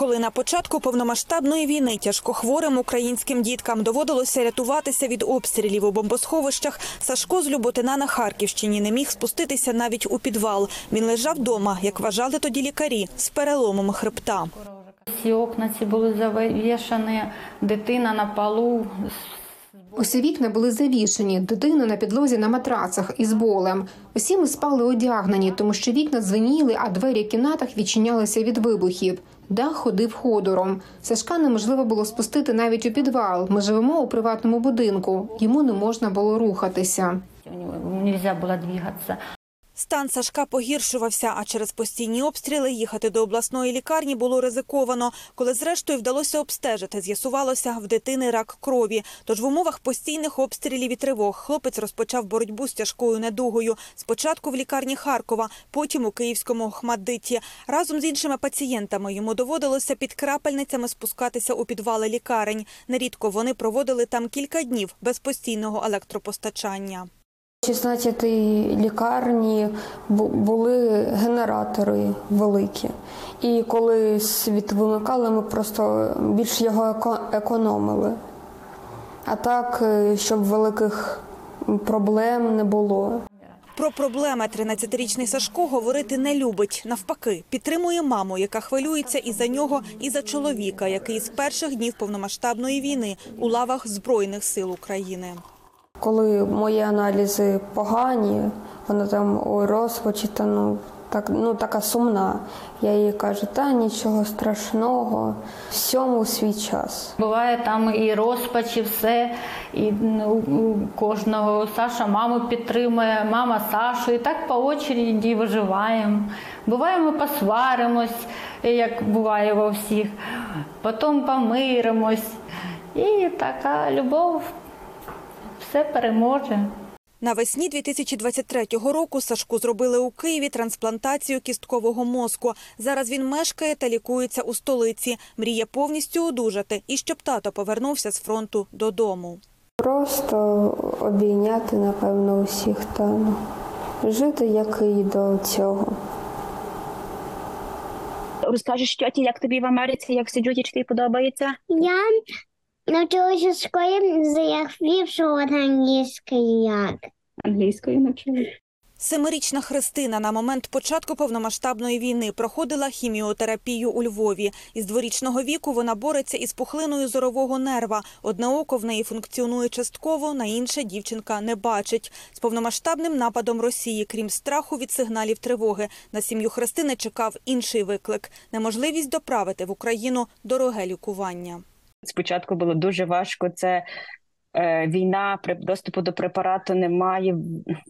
Коли на початку повномасштабної війни тяжкохворим українським діткам доводилося рятуватися від обстрілів у бомбосховищах, Сашко з Люботина на Харківщині не міг спуститися навіть у підвал. Він лежав вдома, як вважали тоді лікарі, з переломом хребта. Всі окна ці були завішані, дитина на полу. Усі вікна були завішені, дитина на підлозі на матрацах із болем. Усі ми спали одягнені, тому що вікна дзвеніли, а двері в кімнатах відчинялися від вибухів. Дах ходив ходором. Сашка неможливо було спустити навіть у підвал. Ми живемо у приватному будинку. Йому не можна було рухатися. Нельзя было двигаться. Стан Сашка погіршувався, а через постійні обстріли їхати до обласної лікарні було ризиковано. Коли зрештою вдалося обстежити, з'ясувалося в дитини рак крові. Тож в умовах постійних обстрілів і тривог хлопець розпочав боротьбу з тяжкою недугою. Спочатку в лікарні Харкова, потім у київському Охмаддиті. Разом з іншими пацієнтами йому доводилося під крапельницями спускатися у підвали лікарень. Нерідко вони проводили там кілька днів без постійного електропостачання. 16 лікарні були генератори великі. І коли світ вимикали, ми просто більш його еко- економили. А так, е, щоб великих проблем не було. Про проблеми 13-річний Сашко говорити не любить. Навпаки, підтримує маму, яка хвилюється і за нього, і за чоловіка, який з перших днів повномасштабної війни у лавах Збройних сил України. Коли мої аналізи погані, вона там ой, розпачі, та ну, так, ну, така сумна. Я їй кажу, та нічого страшного, всьому свій час. Буває там і розпач, і все, і ну, у кожного Саша маму підтримує, мама Сашу, і так по очереді виживаємо. Буває, ми посваримось, як буває у всіх, потім помиримось. І така любов все переможе. Навесні 2023 року Сашку зробили у Києві трансплантацію кісткового мозку. Зараз він мешкає та лікується у столиці. Мріє повністю одужати і щоб тато повернувся з фронту додому. Просто обійняти, напевно, усіх та ну, жити як і до цього. Розкажеш тьоті, як тобі в Америці, як сидюті, чи тобі подобається? Я навчилася в школі заявившого англійський як. Англійською навчили. Семирічна Христина на момент початку повномасштабної війни проходила хіміотерапію у Львові. Із дворічного віку вона бореться із пухлиною зорового нерва. Одне око в неї функціонує частково, на інше дівчинка не бачить. З повномасштабним нападом Росії, крім страху від сигналів тривоги, на сім'ю Христини чекав інший виклик – неможливість доправити в Україну дороге лікування. Спочатку було дуже важко. Це е, війна, при доступу до препарату немає.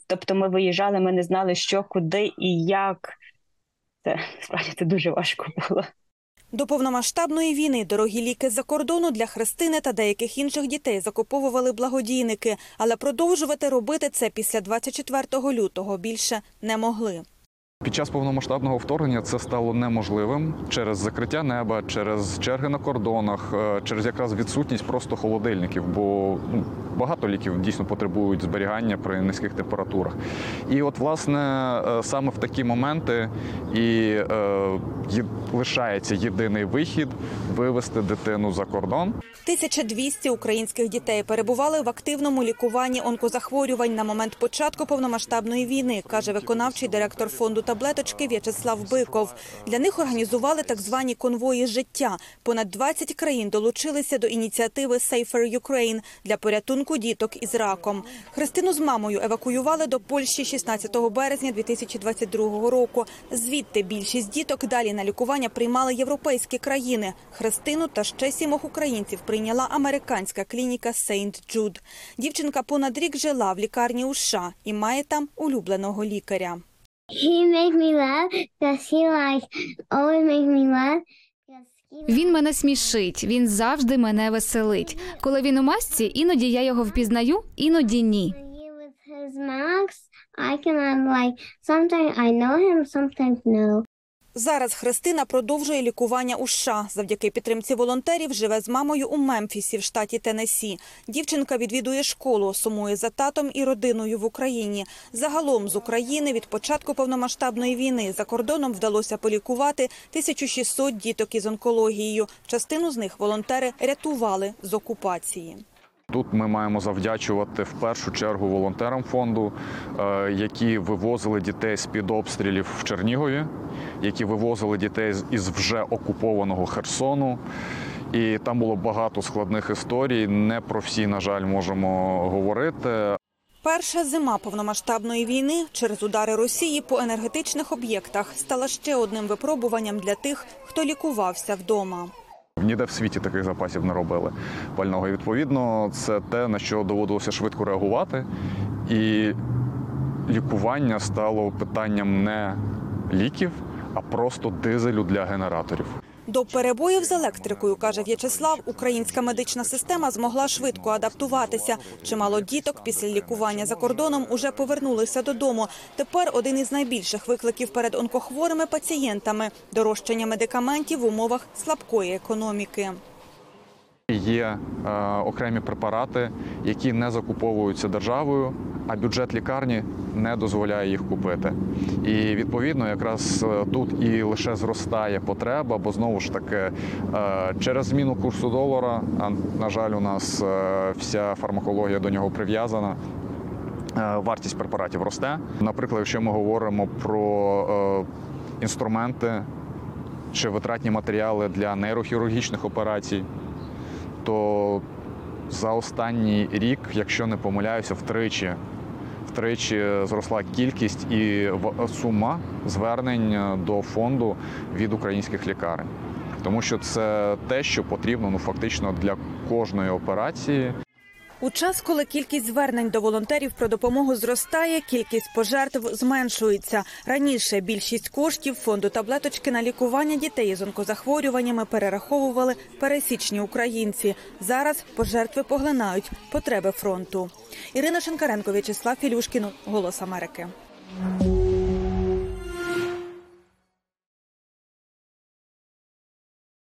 Тобто ми виїжджали, ми не знали, що, куди і як. Це справді це дуже важко було. До повномасштабної війни дорогі ліки з-за кордону для Христини та деяких інших дітей закуповували благодійники, але продовжувати робити це після 24 лютого більше не могли. Під час повномасштабного вторгнення це стало неможливим через закриття неба, через черги на кордонах, е, через якраз відсутність просто холодильників, бо ну, багато ліків дійсно потребують зберігання при низьких температурах. І от, власне, е, саме в такі моменти і е, лишається єдиний вихід вивести дитину за кордон. 1200 українських дітей перебували в активному лікуванні онкозахворювань на момент початку повномасштабної війни, каже виконавчий директор фонду таблеточки В'ячеслав Биков. Для них організували так звані конвої життя. Понад 20 країн долучилися до ініціативи Safer Ukraine для порятунку діток із раком. Христину з мамою евакуювали до Польщі 16 березня 2022 року. Звідти більшість діток далі на лікування приймали європейські країни. Христину та ще сімох українців прийняла американська клініка Сейнт Джуд. Дівчинка понад рік жила в лікарні у США і має там улюбленого лікаря. He make me laugh he like always make me laugh. Він мене смішить, він завжди мене веселить. Коли він у масці, іноді я його впізнаю, іноді ні. I can I'm like sometimes I. Зараз Христина продовжує лікування у США. Завдяки підтримці волонтерів живе з мамою у Мемфісі в штаті Теннессі. Дівчинка відвідує школу, сумує за татом і родиною в Україні. Загалом з України від початку повномасштабної війни за кордоном вдалося полікувати 1600 діток із онкологією. Частину з них волонтери рятували з окупації. Тут ми маємо завдячувати в першу чергу волонтерам фонду, е, які вивозили дітей з під обстрілів в Чернігові, які вивозили дітей із вже окупованого Херсону. І там було багато складних історій. Не про всі, на жаль, можемо говорити. Перша зима повномасштабної війни через удари Росії по енергетичних об'єктах стала ще одним випробуванням для тих, хто лікувався вдома. Ніде в світі таких запасів не робили пального. І відповідно, це те, на що доводилося швидко реагувати. І лікування стало питанням не ліків, а просто дизелю для генераторів. До перебоїв з електрикою, каже В'ячеслав, українська медична система змогла швидко адаптуватися. Чимало діток після лікування за кордоном уже повернулися додому. Тепер один із найбільших викликів перед онкохворими пацієнтами – дорожчання медикаментів в умовах слабкої економіки. Є е, окремі препарати, які не закуповуються державою, а бюджет лікарні не дозволяє їх купити. І відповідно, якраз е, тут і лише зростає потреба, бо знову ж таки е, через зміну курсу долара, а на жаль, у нас е, вся фармакологія до нього прив'язана. е, Вартість препаратів росте. Наприклад, якщо ми говоримо про е, інструменти чи витратні матеріали для нейрохірургічних операцій, то за останній рік, якщо не помиляюся, втричі, втричі зросла кількість і сума звернень до фонду від українських лікарень. Тому що це те, що потрібно ну фактично для кожної операції. У час, коли кількість звернень до волонтерів про допомогу зростає, кількість пожертв зменшується. Раніше більшість коштів фонду таблеточки на лікування дітей з онкозахворюваннями перераховували пересічні українці. Зараз пожертви поглинають потреби фронту. Ірина Шинкаренко, В'ячеслав Філюшкін, Голос Америки.